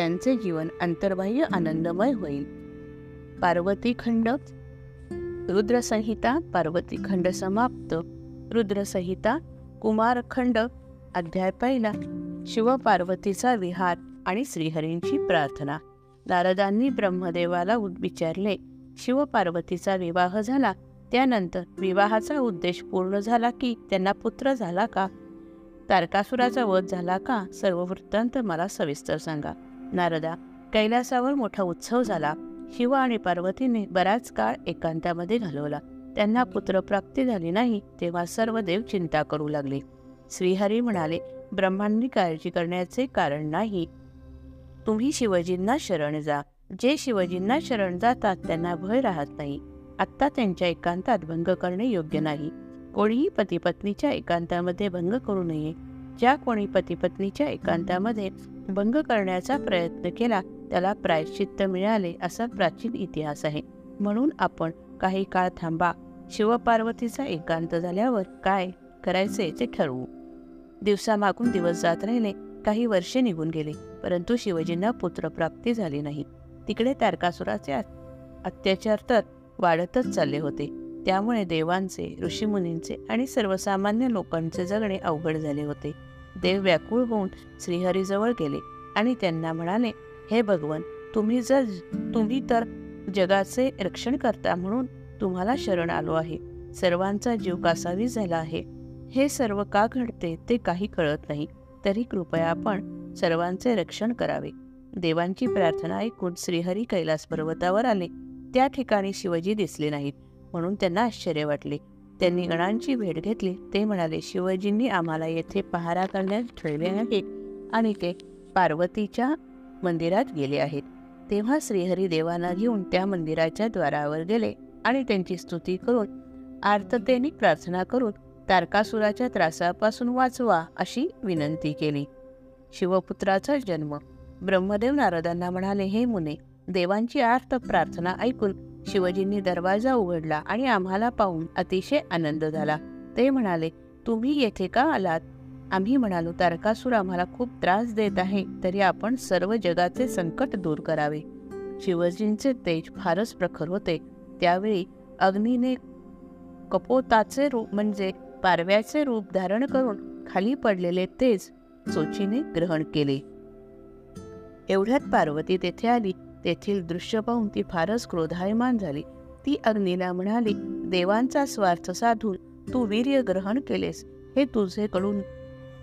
त्यांचे जीवन अंतर्बाह्य आनंदमय होईल. पार्वती खंड. रुद्रसंहिता पार्वती खंड समाप्त. रुद्रसंहिता कुमारखंड अध्याय पहिला. शिवपार्वतीचा विहार आणि श्रीहरींची प्रार्थना. नारदांनी ब्रह्मदेवाला उद- विचारले शिवपार्वतीचा विवाह झाला. त्यानंतर विवाहाचा उद्देश पूर्ण झाला की त्यांना पुत्र झाला का? तारकासुराचा वध झाला का? सर्व वृत्तांत मला सविस्तर सांगा. नारदा कैलासावर मोठा उत्सव झाला. शिव आणि पार्वतीने बराच काळ एकांतामध्ये घालवला. त्यांना पुत्रप्राप्ती झाली नाही तेव्हा सर्व देव चिंता करू लागले. श्रीहरी म्हणाले ब्रह्मांनी काळजी करण्याचे कारण नाही. तुम्ही शिवजींना शरण जा. जे शिवजींना शरण जातात त्यांना भय राहत नाही. आत्ता त्यांच्या एकांतात भंग करणे योग्य नाही. कोणीही पतीपत्नीच्या एकांतामध्ये भंग करू नये. ज्या कोणी पतीपत्नीच्या एकांतामध्ये भंग करण्याचा प्रयत्न केला त्याला प्रायश्चित्त मिळाले असा प्राचीन इतिहास आहे. म्हणून आपण काही काळ थांबा. शिवपार्वतीचा एकांत झाल्यावर काय करायचे ते ठरवू. दिवसामागून दिवस जात राहिले काही वर्षे निघून गेले परंतु शिवजींना पुत्रप्राप्ती झाली नाही. तिकडे तारकासुराचे अत्याचार तर वाढतच चालले होते. त्यामुळे देवांचे ऋषीमुनींचे आणि सर्वसामान्य लोकांचे जगणे अवघड झाले होते. देव व्याकुळ होऊन श्रीहरीजवळ गेले आणि त्यांना म्हणाले हे भगवन तुम्ही जर तुम्ही तर जगाचे रक्षण करता म्हणून तुम्हाला शरण आलो आहे. सर्वांचा जीव कासावी झाला आहे. हे सर्व का घडते ते काही कळत नाही. तरी कृपया आपण सर्वांचे रक्षण करावे. देवांची प्रार्थना ऐकून श्रीहरी कैलास पर्वतावर आले. त्या ठिकाणी शिवजी दिसले नाहीत म्हणून त्यांना आश्चर्य वाटले. त्यांनी गणांची भेट घेतली. ते म्हणाले शिवजींनी आम्हाला येथे पहारा करण्यास ठेवले आहे आणि ते पार्वतीच्या मंदिरात गेले आहेत. तेव्हा श्रीहरी देवांना घेऊन त्या मंदिराच्या द्वारावर गेले आणि त्यांची स्तुती करून आर्ततेने प्रार्थना करून तारकासुराच्या त्रासापासून वाचवा अशी विनंती केली. शिवपुत्राचा जन्म. ब्रह्मदेव नारदांना म्हणाले हे मुने देवांची आर्त प्रार्थना ऐकून शिवजींनी दरवाजा उघडला आणि आम्हाला पाहून अतिशय आनंद झाला. ते म्हणाले तुम्ही येथे का आलात? आम्ही म्हणालो तारकासूर आम्हाला खूप त्रास देत आहे तरी आपण सर्व जगाचे संकट दूर करावे. शिवजींचे तेज फारच प्रखर होते. त्यावेळी अग्नीने कपोताचे रूप म्हणजे पारव्याचे रूप धारण करून खाली पडलेले तेज सोचीने ग्रहण केले. एवढ्यात पार्वती तेथे आली. तेथील दृश्य पाहून ती फारच क्रोधायमान झाली. ती अग्नीला म्हणाली देवांचा स्वार्थ साधून तू वीर्य ग्रहण केलेस. हे तुझे कडून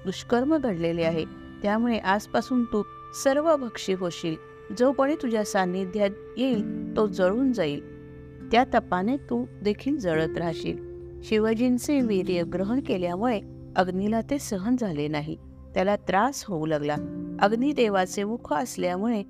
दुष्कर्म घडलेले आहे. त्यामुळे आजपासून तू सर्व भक्षी होशील. जो कोणी तुझ्या सान्निध्यात येईल तो जळून जाईल. त्या तपाने तू देखील जळत राहशील. शिवजींचे वीर्य ग्रहण केल्यामुळे अग्नीला ते सहन झाले नाही. त्याला त्रास होऊ लागला. अग्निदेवाचे मुख असल्यामुळे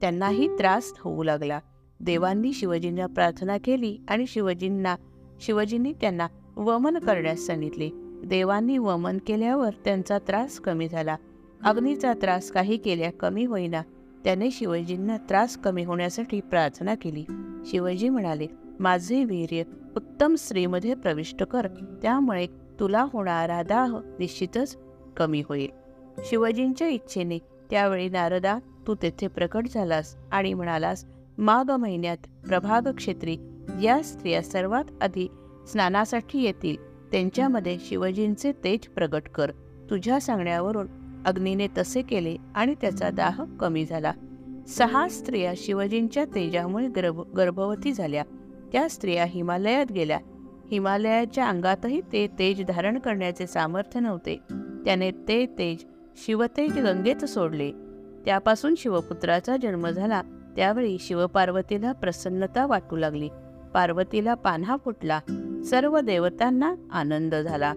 त्यांनाही त्रास होऊ लागला. देवांनी शिवजींना प्रार्थना केली आणि शिवजींना शिवजींनी त्यांना वमन करण्यास सांगितले. देवांनी वमन केल्यावर त्यांचा त्रास कमी झाला. अग्नीचा त्रास काही केल्या कमी होईना. त्याने शिवजींना त्रास कमी होण्यासाठी प्रार्थना केली. शिवजी म्हणाले माझे वीर्य उत्तम स्त्रीमध्ये प्रविष्ट कर. त्यामुळे तुला होणारा दाह निश्चितच कमी होईल. शिवजींच्या इच्छेने त्यावेळी नारदा तू तेथे प्रकट झालास आणि म्हणालास माघ महिन्यात प्रभाग क्षेत्री या स्त्रिया सर्वात आधी स्नानासाठी येतील. त्यांच्यामध्ये शिवजींचे तेज प्रगट कर. तुझ्या सांगण्यावरून अग्नीने तसे केले आणि त्याचा दाह कमी झाला. सहा स्त्रिया शिवजींच्या तेजामुळे गर्भ गर्भवती झाल्या. त्या स्त्रिया हिमालयात गेल्या. हिमालयाच्या अंगातही ते तेज धारण करण्याचे सामर्थ्य नव्हते. त्याने ते तेज शिवतेज गंगेत सोडले. त्यापासून शिवपुत्राचा जन्म झाला. त्यावेळी शिवपार्वतीला प्रसन्नता वाटू लागली. पार्वतीला पान्हा फुटला. सर्व देवतांना आनंद झाला.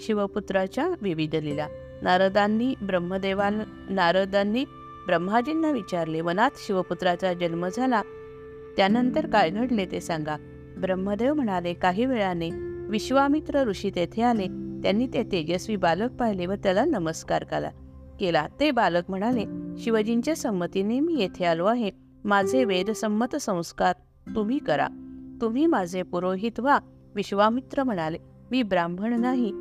शिवपुत्राच्या विविध लीला. नारदांनी ब्रह्मदेवा नारदांनी ब्रह्माजींना विचारले वनात शिवपुत्राचा जन्म झाला. त्यानंतर काय घडले ते सांगा. ब्रह्मदेव म्हणाले काही वेळाने विश्वामित्र ऋषी तेथे आले. त्यांनी ते तेजस्वी बालक पाहिले व त्याला नमस्कार केला. केला. ते बालक म्हणाले शिवजींच्या संमतीने मी येथे आलो आहे. माझे वेदसंमत संस्कार तुम्ही करा. तुम्ही माझे पुरोहित व्हा. विश्वामित्र म्हणाले मी ब्राह्मण नाही.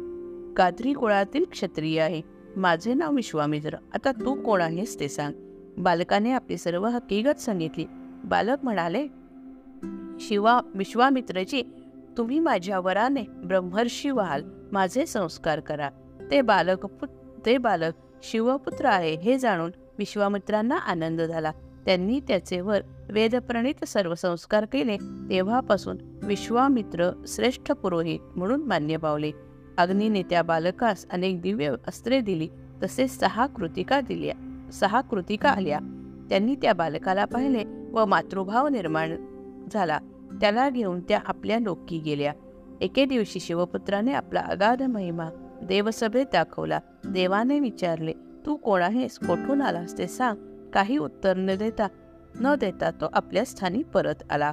कात्री कुळातील क्षत्रिय आहे. माझे नाव विश्वामित्र. आता तू कोण आहेस ते सांग. बालकाने आपली सर्व हकीकत सांगितली. बालक म्हणाले शिवा विश्वामित्रजी तुम्ही माझ्या वराने ब्रह्मर्षी व्हाल माझे संस्कार करा. ते बालक ते बालक शिवपुत्र आहे हे जाणून विश्वामित्रांना आनंद झाला. त्यांनी त्याचे वर वेदप्रणित सर्व संस्कार केले तेव्हापासून विश्वामित्र श्रेष्ठ पुरोहित म्हणून मान्य पावले. अग्नीने त्या बालकास अनेक दिव्य अस्त्रे दिली तसेच सहा कृतिका दिल्या सहा कृतिका आल्या. त्यांनी त्या बालकाला पाहिले व मातृभाव निर्माण झाला. त्याला घेऊन त्या आपल्या लोकी गेल्या. एके दिवशी शिवपुत्राने आपला अगाध महिमा देवसभेत दाखवला. देवाने विचारले तू कोण आहेस कोठून आलास? ते सांग. काही उत्तर न देता न देता तो आपल्या स्थानी परत आला.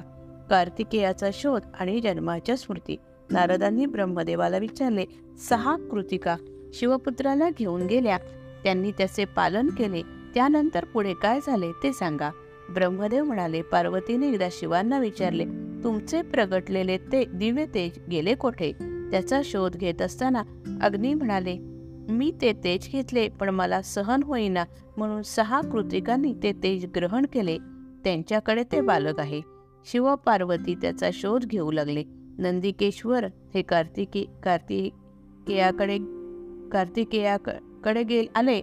कार्तिकेयाचा शोध आणि जन्माच्या स्मृती. नारदांनी ब्रह्मदेवाला विचारले सहा कृतिका शिवपुत्राला घेऊन गेल्या. त्यांनी त्याचे पालन केले. त्यानंतर पुढे काय झाले ते सांगा. ब्रह्मदेव म्हणाले पार्वतीने एकदा शिवांना विचारले तुमचे प्रगटलेले ते दिव्य तेज गेले कोठे? त्याचा शोध घेत असताना अग्नी म्हणाले मी ते तेज घेतले पण मला सहन होईना म्हणून सहा कृतिकांनी ते तेज ग्रहण केले. त्यांच्याकडे ते बालक आहे. शिव पार्वती त्याचा शोध घेऊ लागले. नंदिकेश्वर हे कार्तिकी कार्तिकेयाकडे कार्तिकेयाकडे गेल आले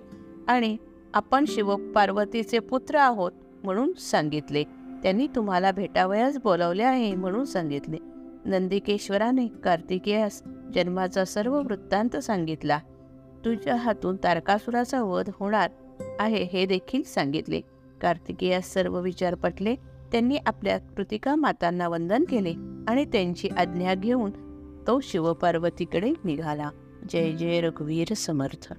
आणि आपण शिव पार्वतीचे पुत्र आहोत म्हणून सांगितले. त्यांनी तुम्हाला भेटावयास बोलावले आहे म्हणून सांगितले. नंदिकेश्वराने कार्तिकेयास जन्माचा सर्व वृत्तांत सांगितला. तुझ्या हातून तारकासुराचा वध होणार आहे हे देखील सांगितले. कार्तिकेयास सर्व विचार पटले. त्यांनी आपल्या कृतिका मातांना वंदन केले आणि त्यांची आज्ञा घेऊन तो शिवपार्वतीकडे निघाला. जय जय रघुवीर समर्थ.